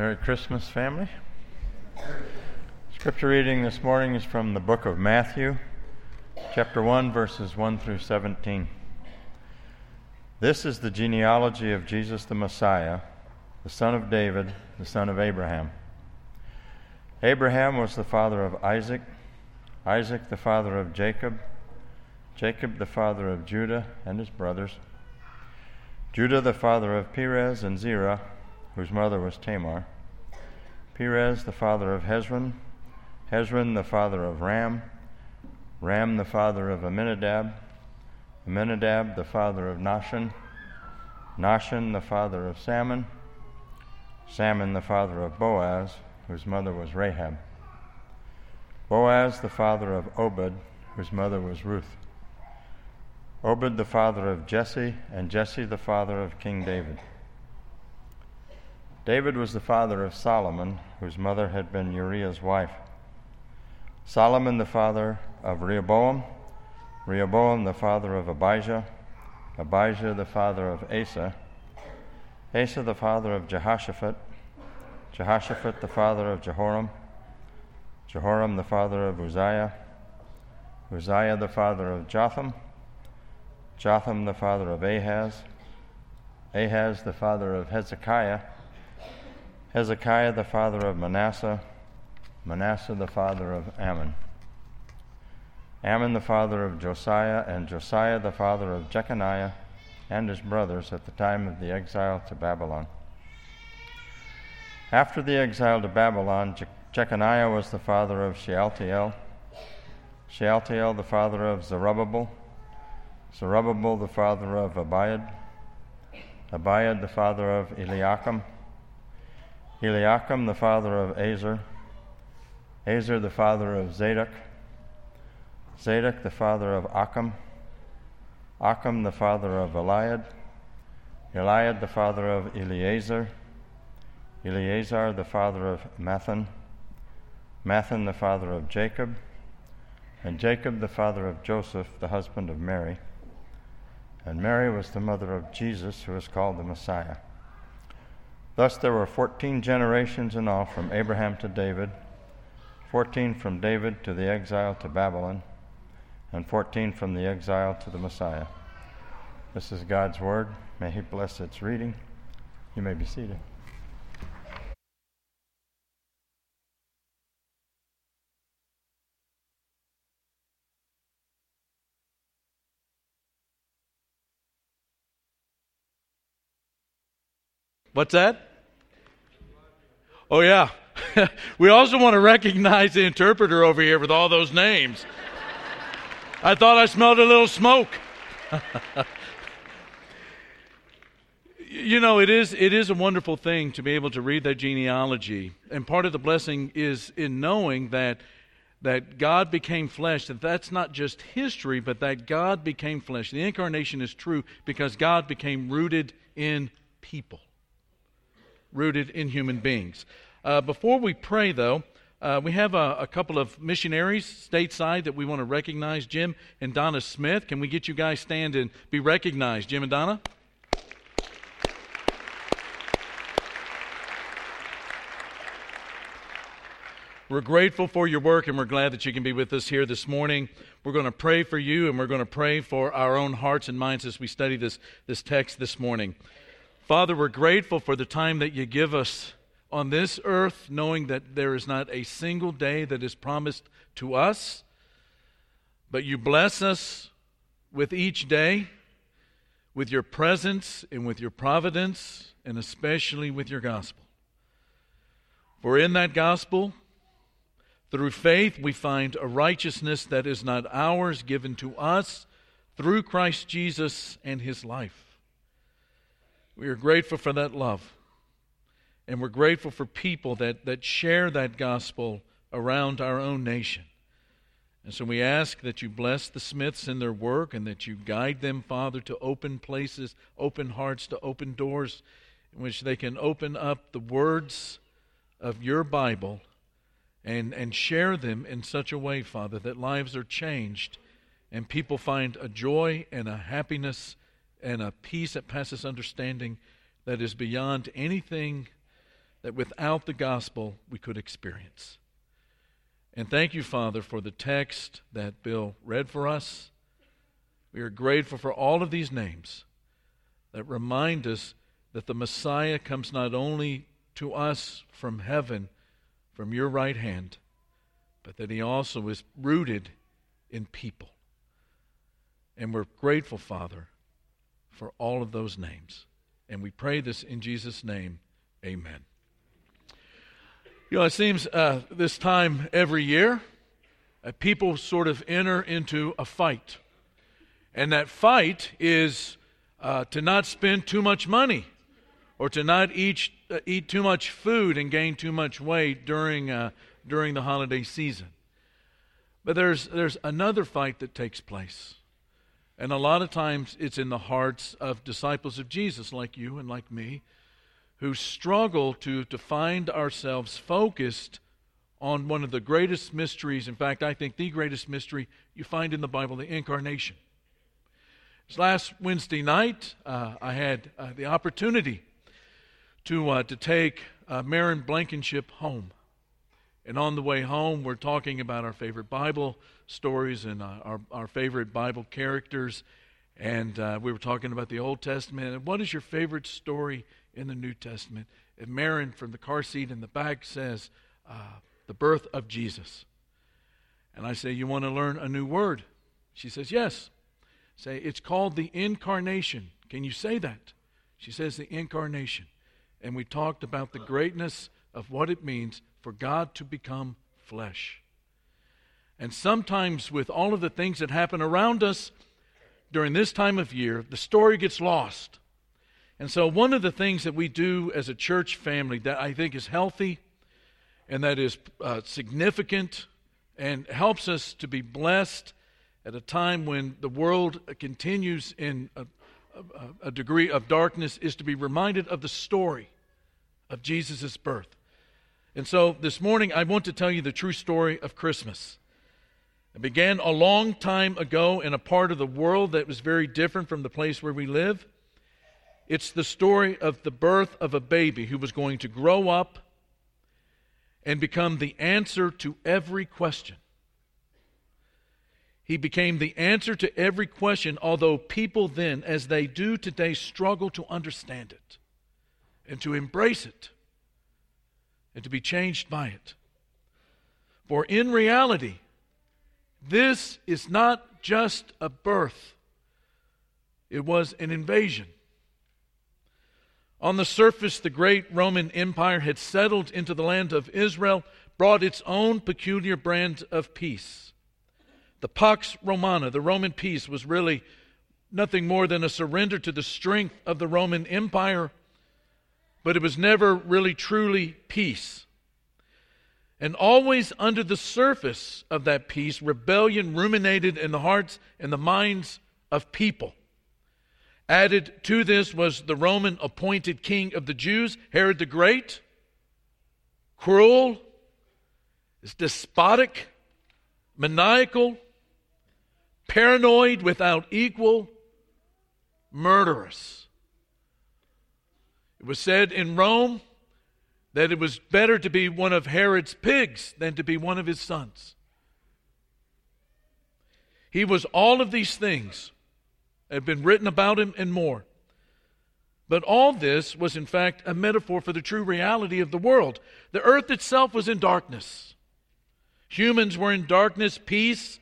Merry Christmas, family. Scripture reading this morning is from the book of Matthew, chapter 1, verses 1 through 17. This is the genealogy of Jesus the Messiah, the son of David, the son of Abraham. Abraham was the father of Isaac, Isaac the father of Jacob, Jacob the father of Judah and his brothers, Judah the father of Perez and Zerah whose mother was Tamar, Perez the father of Hezron, Hezron the father of Ram, Ram the father of Amminadab, Amminadab the father of Nahshon, Nahshon the father of Salmon, Salmon the father of Boaz, whose mother was Rahab, Boaz the father of Obed, whose mother was Ruth, Obed the father of Jesse, and Jesse the father of King David. David was the father of Solomon, whose mother had been Uriah's wife. Solomon the father of Rehoboam, Rehoboam the father of Abijah, Abijah the father of Asa, Asa the father of Jehoshaphat, Jehoshaphat the father of Jehoram, Jehoram the father of Uzziah, Uzziah the father of Jotham, Jotham the father of Ahaz, Ahaz the father of Hezekiah, Hezekiah the father of Manasseh, Manasseh the father of Ammon, Ammon the father of Josiah, and Josiah the father of Jeconiah and his brothers at the time of the exile to Babylon. After the exile to Babylon, Je- Jeconiah was the father of Shealtiel, Shealtiel the father of Zerubbabel, Zerubbabel the father of Abiad, Abiad the father of Eliakim, Eliakim the father of Azor, Azor the father of Zadok, Zadok the father of Achim, Achim the father of Eliad, Eliad the father of Eleazar, Eleazar the father of Matthan, Matthan the father of Jacob, and Jacob the father of Joseph, the husband of Mary. And Mary was the mother of Jesus, who is called the Messiah. Thus there were 14 generations in all from Abraham to David, 14 from David to the exile to Babylon, and 14 from the exile to the Messiah. This is God's Word. May He bless its reading. You may be seated. What's that? Oh, yeah. we also want to recognize the interpreter over here with all those names. I thought I smelled a little smoke. you know, it is, it is a wonderful thing to be able to read that genealogy. And part of the blessing is in knowing that, that God became flesh, that that's not just history, but that God became flesh. The incarnation is true because God became rooted in people rooted in human beings. Uh, before we pray, though, uh, we have a, a, couple of missionaries stateside that we want to recognize Jim and Donna Smith. Can we get you guys stand and be recognized, Jim and Donna? We're grateful for your work and we're glad that you can be with us here this morning. We're going to pray for you and we're going to pray for our own hearts and minds as we study this, this text this morning. Father, we're grateful for the time that you give us on this earth, knowing that there is not a single day that is promised to us, but you bless us with each day, with your presence and with your providence, and especially with your gospel. For in that gospel, through faith, we find a righteousness that is not ours, given to us through Christ Jesus and his life. We are grateful for that love. And we're grateful for people that, that share that gospel around our own nation. And so we ask that you bless the Smiths in their work and that you guide them, Father, to open places, open hearts, to open doors in which they can open up the words of your Bible and, and share them in such a way, Father, that lives are changed and people find a joy and a happiness and a peace that passes understanding that is beyond anything that without the gospel we could experience. And thank you, Father, for the text that Bill read for us. We are grateful for all of these names that remind us that the Messiah comes not only to us from heaven, from your right hand, but that he also is rooted in people. And we're grateful, Father, for all of those names. And we pray this in Jesus' name. Amen. You know, it seems uh, this time every year, uh, people sort of enter into a fight. And that fight is uh, to not spend too much money or to not eat, uh, eat too much food and gain too much weight during, uh, during the holiday season. But there's, there's another fight that takes place. And a lot of times it's in the hearts of disciples of Jesus, like you and like me, who struggle to, to find ourselves focused on one of the greatest mysteries. In fact, I think the greatest mystery you find in the Bible, the incarnation. This last Wednesday night, uh, I had uh, the opportunity to, uh, to take uh, Marin Blankenship home. And on the way home, we're talking about our favorite Bible stories and uh, our, our favorite Bible characters. And uh, we were talking about the Old Testament. And what is your favorite story in the New Testament. And Marin from the car seat in the back says, uh, The birth of Jesus. And I say, You want to learn a new word? She says, Yes. Say, It's called the incarnation. Can you say that? She says, The incarnation. And we talked about the greatness of what it means for God to become flesh. And sometimes, with all of the things that happen around us during this time of year, the story gets lost. And so, one of the things that we do as a church family that I think is healthy and that is uh, significant and helps us to be blessed at a time when the world continues in a, a, a degree of darkness is to be reminded of the story of Jesus' birth. And so, this morning, I want to tell you the true story of Christmas. It began a long time ago in a part of the world that was very different from the place where we live. It's the story of the birth of a baby who was going to grow up and become the answer to every question. He became the answer to every question, although people then, as they do today, struggle to understand it and to embrace it and to be changed by it. For in reality, this is not just a birth, it was an invasion. On the surface, the great Roman Empire had settled into the land of Israel, brought its own peculiar brand of peace. The Pax Romana, the Roman peace, was really nothing more than a surrender to the strength of the Roman Empire, but it was never really truly peace. And always under the surface of that peace, rebellion ruminated in the hearts and the minds of people. Added to this was the Roman appointed king of the Jews, Herod the Great. Cruel, despotic, maniacal, paranoid without equal, murderous. It was said in Rome that it was better to be one of Herod's pigs than to be one of his sons. He was all of these things have been written about him and more. But all this was, in fact, a metaphor for the true reality of the world. The earth itself was in darkness. Humans were in darkness. Peace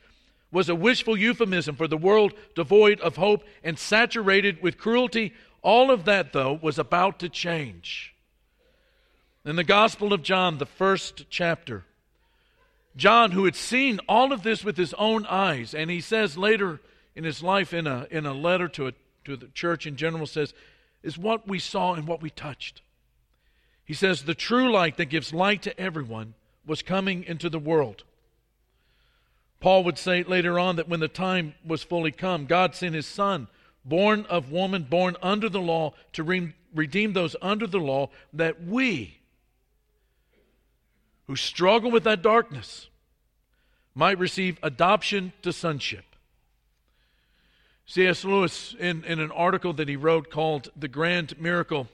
was a wishful euphemism for the world devoid of hope and saturated with cruelty. All of that, though, was about to change. In the Gospel of John, the first chapter, John, who had seen all of this with his own eyes, and he says later in his life in a, in a letter to, a, to the church in general says, is what we saw and what we touched. He says, The true light that gives light to everyone was coming into the world. Paul would say later on that when the time was fully come, God sent his Son, born of woman, born under the law, to re- redeem those under the law, that we, who struggle with that darkness, might receive adoption to sonship. C.S. Lewis, in, in an article that he wrote called The Grand Miracle,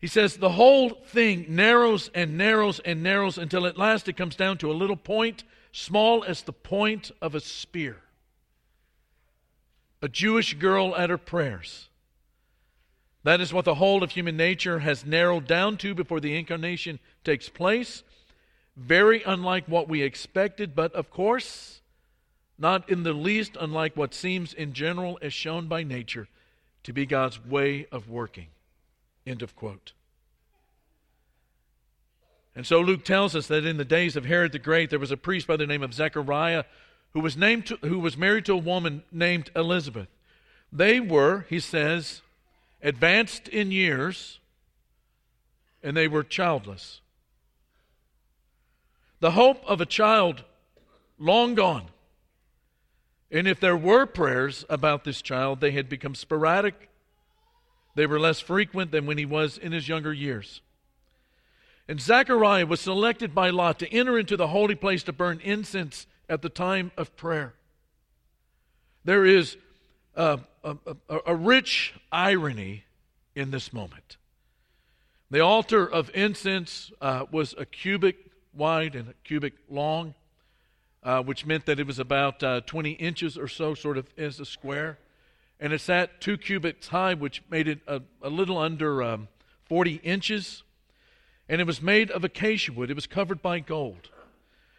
He says the whole thing narrows and narrows and narrows until at last it comes down to a little point, small as the point of a spear. A Jewish girl at her prayers. That is what the whole of human nature has narrowed down to before the incarnation takes place. Very unlike what we expected, but of course, not in the least unlike what seems in general as shown by nature to be God's way of working. End of quote. And so Luke tells us that in the days of Herod the Great, there was a priest by the name of Zechariah who was, named to, who was married to a woman named Elizabeth. They were, he says, advanced in years, and they were childless. The hope of a child long gone. And if there were prayers about this child, they had become sporadic. They were less frequent than when he was in his younger years. And Zechariah was selected by Lot to enter into the holy place to burn incense at the time of prayer. There is a, a, a, a rich irony in this moment. The altar of incense uh, was a cubit wide and a cubit long uh, which meant that it was about uh, 20 inches or so, sort of as a square. And it sat two cubits high, which made it a, a little under um, 40 inches. And it was made of acacia wood, it was covered by gold.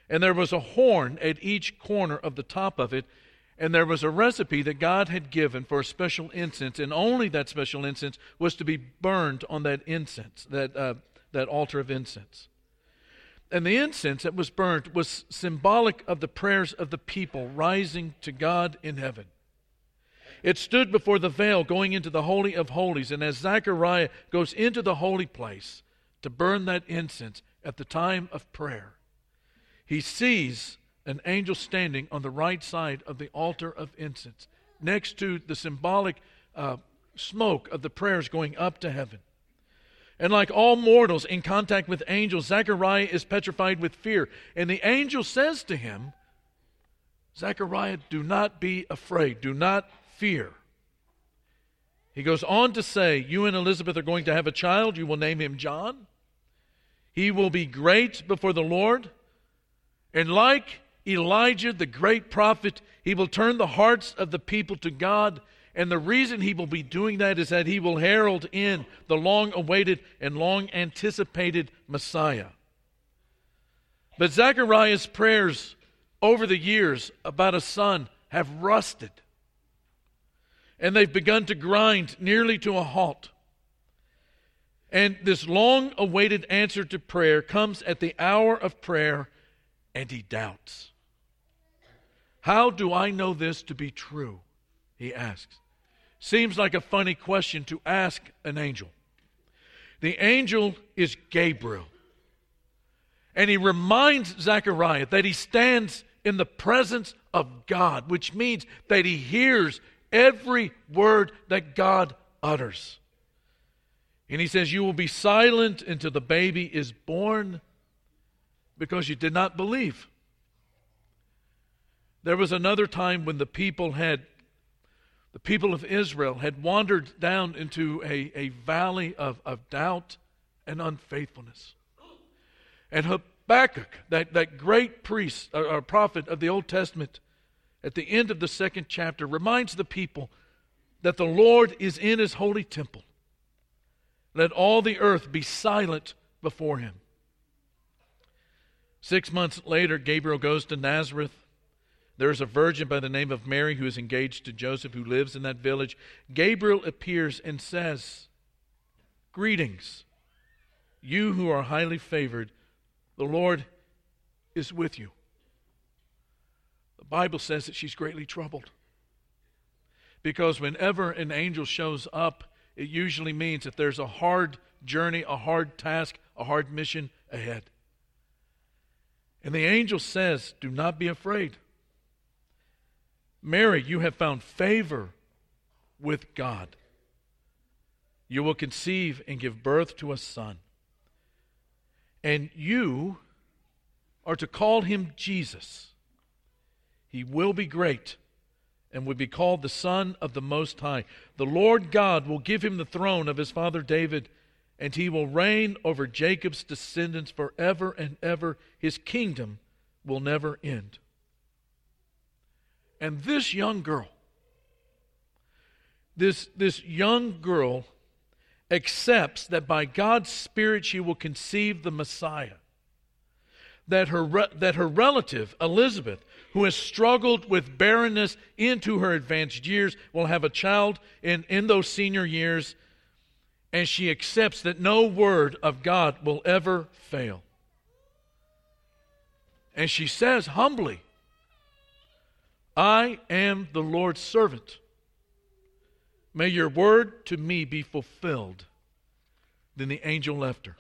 And there was a horn at each corner of the top of it. And there was a recipe that God had given for a special incense, and only that special incense was to be burned on that incense, that, uh, that altar of incense. And the incense that was burnt was symbolic of the prayers of the people rising to God in heaven. It stood before the veil going into the Holy of Holies. And as Zechariah goes into the holy place to burn that incense at the time of prayer, he sees an angel standing on the right side of the altar of incense, next to the symbolic uh, smoke of the prayers going up to heaven. And like all mortals in contact with angels, Zechariah is petrified with fear. And the angel says to him, Zechariah, do not be afraid, do not fear. He goes on to say, You and Elizabeth are going to have a child. You will name him John. He will be great before the Lord. And like Elijah, the great prophet, he will turn the hearts of the people to God and the reason he will be doing that is that he will herald in the long awaited and long anticipated Messiah. But Zechariah's prayers over the years about a son have rusted. And they've begun to grind nearly to a halt. And this long awaited answer to prayer comes at the hour of prayer, and he doubts. How do I know this to be true? He asks. Seems like a funny question to ask an angel. The angel is Gabriel. And he reminds Zechariah that he stands in the presence of God, which means that he hears every word that God utters. And he says, You will be silent until the baby is born because you did not believe. There was another time when the people had the people of Israel had wandered down into a, a valley of, of doubt and unfaithfulness. And Habakkuk, that, that great priest or, or prophet of the Old Testament, at the end of the second chapter, reminds the people that the Lord is in his holy temple. Let all the earth be silent before him. Six months later, Gabriel goes to Nazareth there is a virgin by the name of Mary who is engaged to Joseph who lives in that village. Gabriel appears and says, Greetings, you who are highly favored, the Lord is with you. The Bible says that she's greatly troubled. Because whenever an angel shows up, it usually means that there's a hard journey, a hard task, a hard mission ahead. And the angel says, Do not be afraid. Mary, you have found favor with God. You will conceive and give birth to a son. And you are to call him Jesus. He will be great and will be called the Son of the Most High. The Lord God will give him the throne of his father David and he will reign over Jacob's descendants forever and ever. His kingdom will never end. And this young girl, this, this young girl accepts that by God's Spirit she will conceive the Messiah. That her, that her relative, Elizabeth, who has struggled with barrenness into her advanced years, will have a child in, in those senior years, and she accepts that no word of God will ever fail. And she says humbly, I am the Lord's servant. May your word to me be fulfilled. Then the angel left her.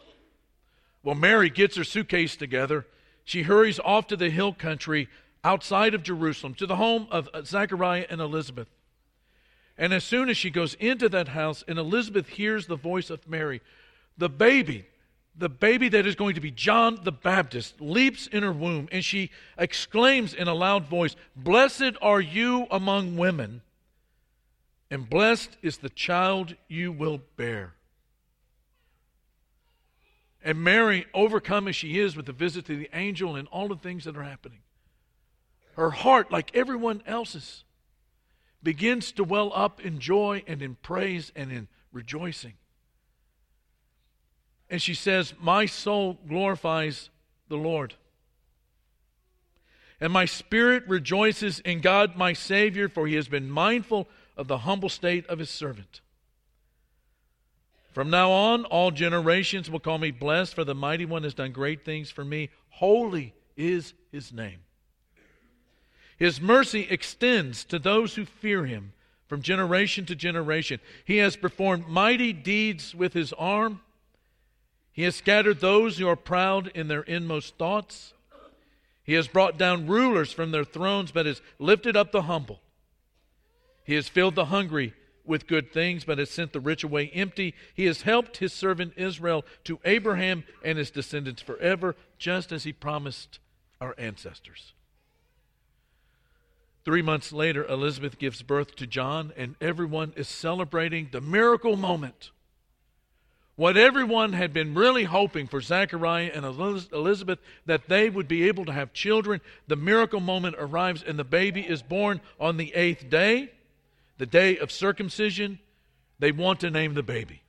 Well, Mary gets her suitcase together. She hurries off to the hill country outside of Jerusalem, to the home of Zechariah and Elizabeth. And as soon as she goes into that house and Elizabeth hears the voice of Mary, the baby, the baby that is going to be John the Baptist, leaps in her womb and she exclaims in a loud voice, Blessed are you among women and blessed is the child you will bear. And Mary, overcome as she is with the visit to the angel and all the things that are happening, her heart, like everyone else's, begins to well up in joy and in praise and in rejoicing. And she says, My soul glorifies the Lord. And my spirit rejoices in God my Savior, for he has been mindful of the humble state of his servant. From now on, all generations will call me blessed, for the mighty one has done great things for me. Holy is his name. His mercy extends to those who fear him from generation to generation. He has performed mighty deeds with his arm. He has scattered those who are proud in their inmost thoughts. He has brought down rulers from their thrones, but has lifted up the humble. He has filled the hungry with good things, but has sent the rich away empty. He has helped his servant Israel to Abraham and his descendants forever, just as he promised our ancestors. Three months later, Elizabeth gives birth to John, and everyone is celebrating the miracle moment. What everyone had been really hoping for Zechariah and Elizabeth, that they would be able to have children, the miracle moment arrives, and the baby is born on the eighth day the day of circumcision, they want to name the baby.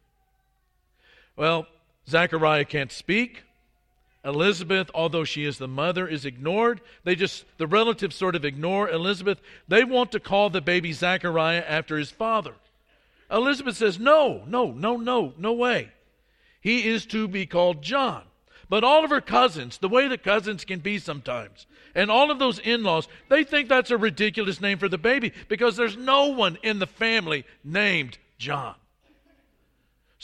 Well, Zechariah can't speak. Elizabeth, although she is the mother, is ignored. They just, the relatives sort of ignore Elizabeth. They want to call the baby Zechariah after his father. Elizabeth says, No, no, no, no, no way. He is to be called John. But all of her cousins, the way that cousins can be sometimes, and all of those in laws, they think that's a ridiculous name for the baby because there's no one in the family named John.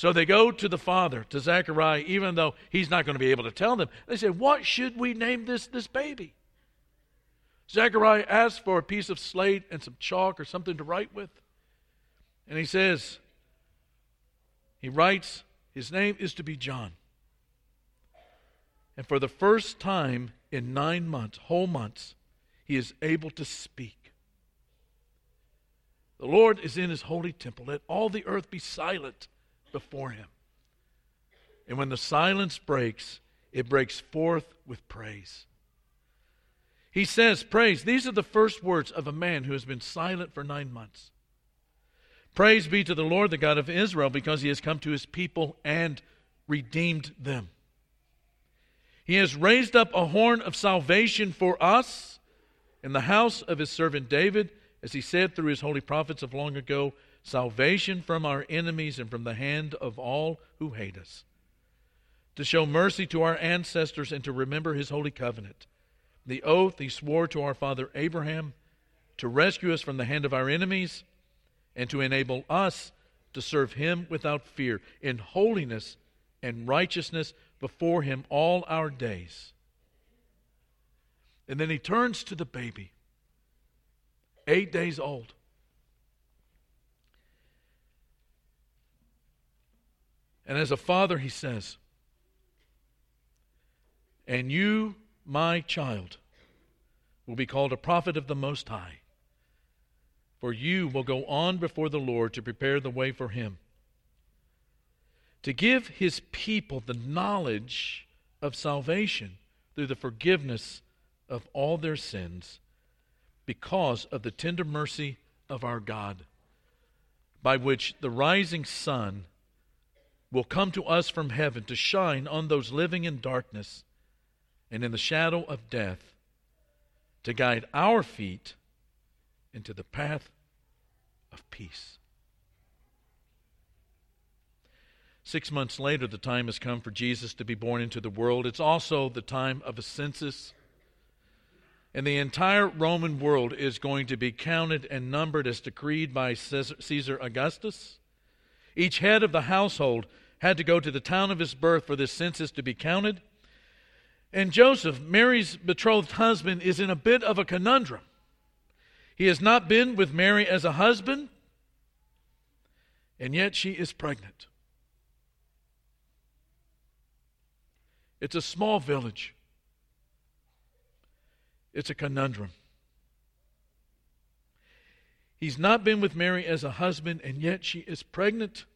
So they go to the father, to Zechariah, even though he's not going to be able to tell them. They say, What should we name this, this baby? Zechariah asks for a piece of slate and some chalk or something to write with. And he says, He writes, His name is to be John. And for the first time in nine months, whole months, he is able to speak. The Lord is in his holy temple. Let all the earth be silent before him. And when the silence breaks, it breaks forth with praise. He says, Praise. These are the first words of a man who has been silent for nine months. Praise be to the Lord, the God of Israel, because he has come to his people and redeemed them. He has raised up a horn of salvation for us in the house of his servant David, as he said through his holy prophets of long ago salvation from our enemies and from the hand of all who hate us, to show mercy to our ancestors and to remember his holy covenant, the oath he swore to our father Abraham, to rescue us from the hand of our enemies, and to enable us to serve him without fear in holiness and righteousness before him all our days. And then he turns to the baby, eight days old. And as a father, he says, And you, my child, will be called a prophet of the Most High, for you will go on before the Lord to prepare the way for him to give his people the knowledge of salvation through the forgiveness of all their sins because of the tender mercy of our God, by which the rising sun will come to us from heaven to shine on those living in darkness and in the shadow of death, to guide our feet into the path of peace. Six months later, the time has come for Jesus to be born into the world. It's also the time of a census. And the entire Roman world is going to be counted and numbered as decreed by Caesar Augustus. Each head of the household had to go to the town of his birth for this census to be counted. And Joseph, Mary's betrothed husband, is in a bit of a conundrum. He has not been with Mary as a husband, and yet she is pregnant. It's a small village. It's a conundrum. He's not been with Mary as a husband, and yet she is pregnant,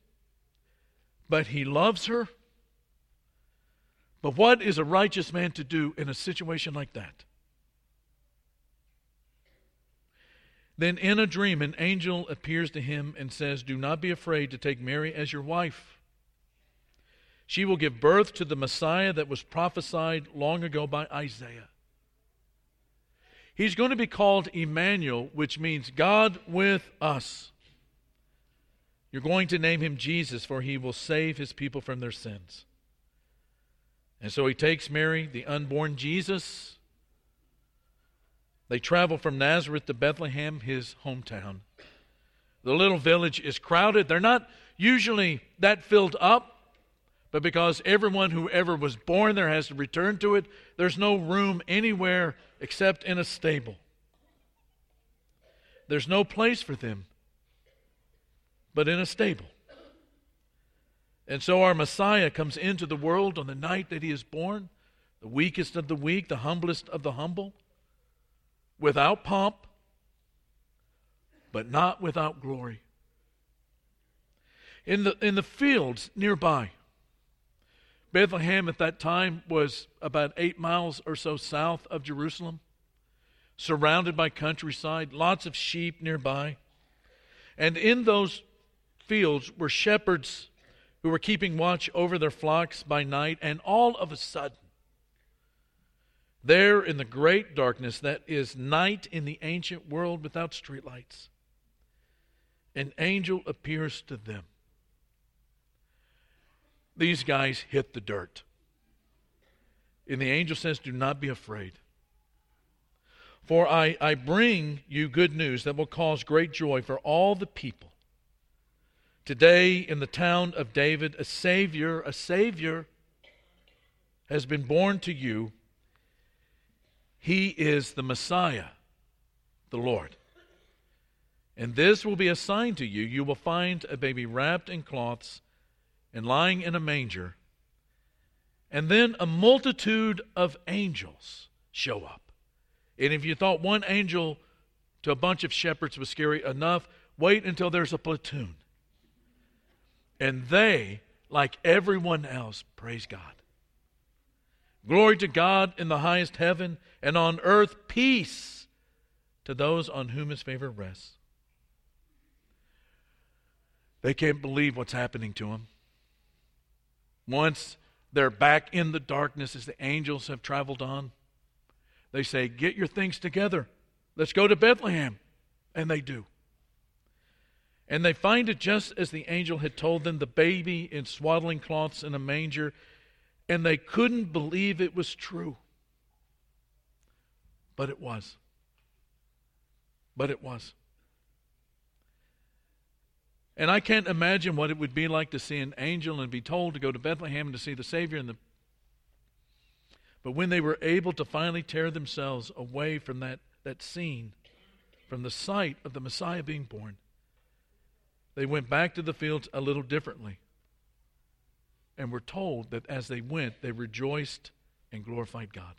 but he loves her. But what is a righteous man to do in a situation like that? Then in a dream, an angel appears to him and says, Do not be afraid to take Mary as your wife. She will give birth to the Messiah that was prophesied long ago by Isaiah. He's going to be called Emmanuel, which means God with us. You're going to name him Jesus, for he will save his people from their sins. And so he takes Mary, the unborn Jesus. They travel from Nazareth to Bethlehem, his hometown. The little village is crowded. They're not usually that filled up, but because everyone who ever was born there has to return to it, there's no room anywhere except in a stable. There's no place for them but in a stable. And so our Messiah comes into the world on the night that he is born, the weakest of the weak, the humblest of the humble, without pomp, but not without glory. In the, in the fields nearby, Bethlehem at that time was about eight miles or so south of Jerusalem, surrounded by countryside, lots of sheep nearby. And in those fields were shepherds who were keeping watch over their flocks by night, and all of a sudden, there in the great darkness that is night in the ancient world without streetlights, an angel appears to them these guys hit the dirt. And the angel says, Do not be afraid. For I, I bring you good news that will cause great joy for all the people. Today, in the town of David, a Savior, a Savior has been born to you. He is the Messiah, the Lord. And this will be a sign to you. You will find a baby wrapped in cloths and lying in a manger. And then a multitude of angels show up. And if you thought one angel to a bunch of shepherds was scary enough, wait until there's a platoon. And they, like everyone else, praise God. Glory to God in the highest heaven, and on earth peace to those on whom his favor rests. They can't believe what's happening to them. Once they're back in the darkness as the angels have traveled on, they say, Get your things together. Let's go to Bethlehem. And they do. And they find it just as the angel had told them the baby in swaddling cloths in a manger, and they couldn't believe it was true. But it was. But it was. And I can't imagine what it would be like to see an angel and be told to go to Bethlehem and to see the Savior. The... But when they were able to finally tear themselves away from that, that scene, from the sight of the Messiah being born, they went back to the fields a little differently. And were told that as they went, they rejoiced and glorified God.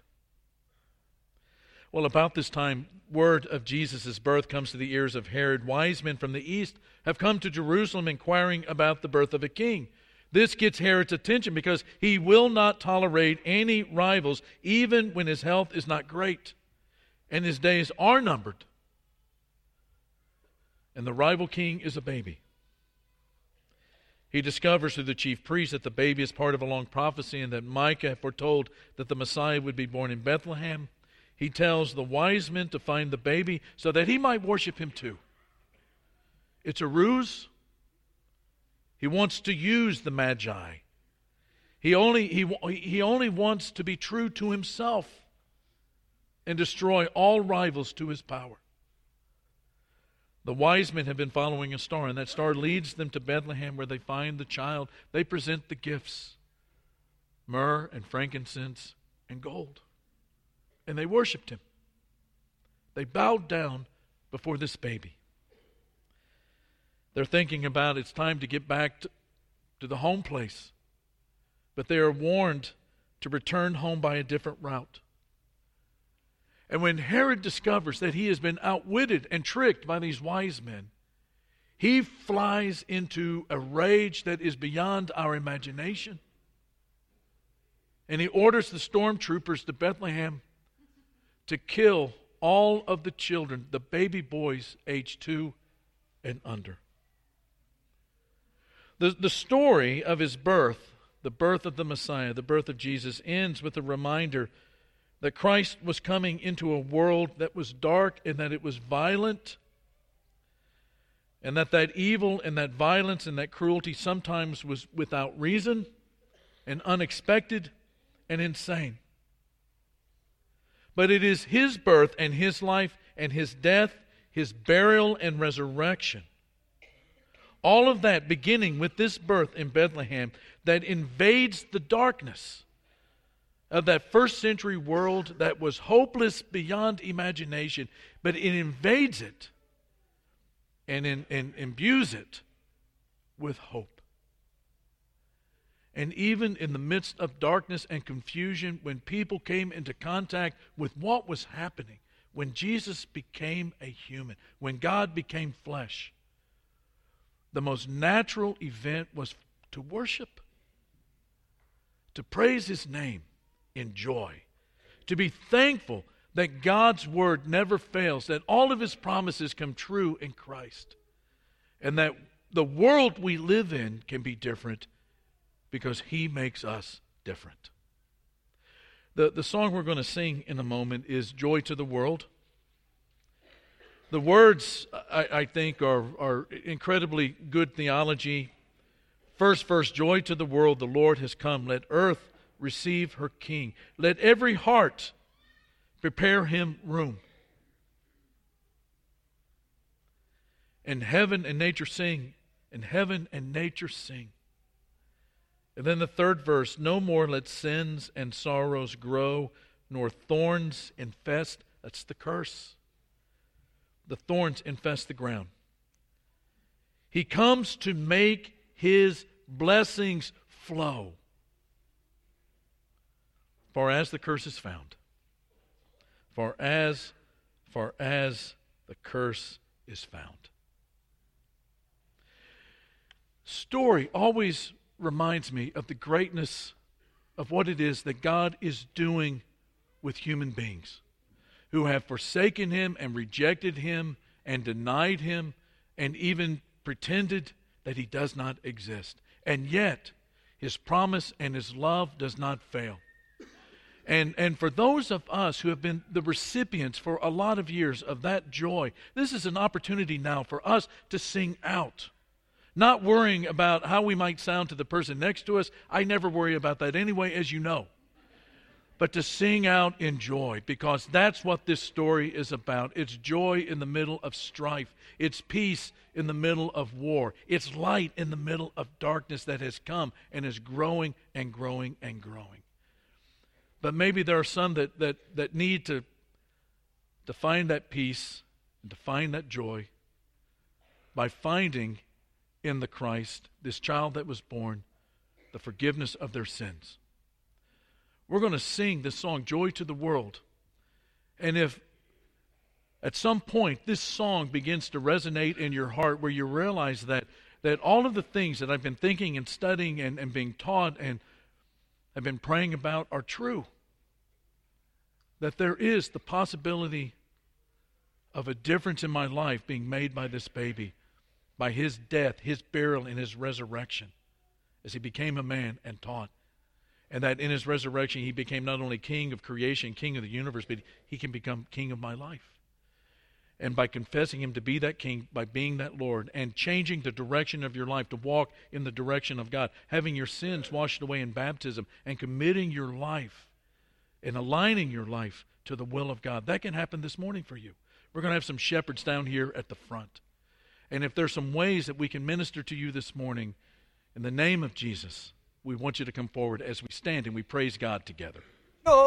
Well, about this time, word of Jesus' birth comes to the ears of Herod. Wise men from the east have come to Jerusalem inquiring about the birth of a king. This gets Herod's attention because he will not tolerate any rivals, even when his health is not great and his days are numbered. And the rival king is a baby. He discovers through the chief priest that the baby is part of a long prophecy and that Micah foretold that the Messiah would be born in Bethlehem. He tells the wise men to find the baby so that he might worship him too. It's a ruse. He wants to use the Magi. He only, he, he only wants to be true to himself and destroy all rivals to his power. The wise men have been following a star, and that star leads them to Bethlehem where they find the child. They present the gifts myrrh and frankincense and gold. And they worshiped him. They bowed down before this baby. They're thinking about it's time to get back to, to the home place. But they are warned to return home by a different route. And when Herod discovers that he has been outwitted and tricked by these wise men, he flies into a rage that is beyond our imagination. And he orders the stormtroopers to Bethlehem to kill all of the children, the baby boys aged two and under. The, the story of his birth, the birth of the Messiah, the birth of Jesus, ends with a reminder that Christ was coming into a world that was dark and that it was violent, and that that evil and that violence and that cruelty sometimes was without reason and unexpected and insane. But it is his birth and his life and his death, his burial and resurrection all of that beginning with this birth in Bethlehem that invades the darkness of that first century world that was hopeless beyond imagination, but it invades it and, in, imbues it with hope. And even in the midst of darkness and confusion, when people came into contact with what was happening, when Jesus became a human, when God became flesh, the most natural event was to worship, to praise His name in joy, to be thankful that God's word never fails, that all of His promises come true in Christ, and that the world we live in can be different because He makes us different. The, the song we're going to sing in a moment is Joy to the World. The words, I, I think, are, are incredibly good theology. First verse Joy to the world, the Lord has come. Let earth receive her King. Let every heart prepare him room. And heaven and nature sing, and heaven and nature sing. And then the third verse No more let sins and sorrows grow, nor thorns infest. That's the curse the thorns infest the ground. He comes to make his blessings flow. For as the curse is found, for as, for as the curse is found. Story always reminds me of the greatness of what it is that God is doing with human beings who have forsaken him and rejected him and denied him and even pretended that he does not exist. And yet, his promise and his love does not fail. And, and for those of us who have been the recipients for a lot of years of that joy, this is an opportunity now for us to sing out. Not worrying about how we might sound to the person next to us. I never worry about that anyway, as you know but to sing out in joy because that's what this story is about. It's joy in the middle of strife, it's peace in the middle of war, it's light in the middle of darkness that has come and is growing and growing and growing. But maybe there are some that, that, that need to, to find that peace and to find that joy by finding in the Christ, this child that was born, the forgiveness of their sins. We're going to sing this song, Joy to the World. And if at some point this song begins to resonate in your heart where you realize that, that all of the things that I've been thinking and studying and, and being taught and have been praying about are true. That there is the possibility of a difference in my life being made by this baby, by his death, his burial, and his resurrection, as he became a man and taught. And that in his resurrection, he became not only king of creation, king of the universe, but he can become king of my life. And by confessing him to be that king, by being that Lord, and changing the direction of your life to walk in the direction of God, having your sins washed away in baptism, and committing your life and aligning your life to the will of God, that can happen this morning for you. We're going to have some shepherds down here at the front. And if there's some ways that we can minister to you this morning, in the name of Jesus, we want you to come forward as we stand and we praise God together.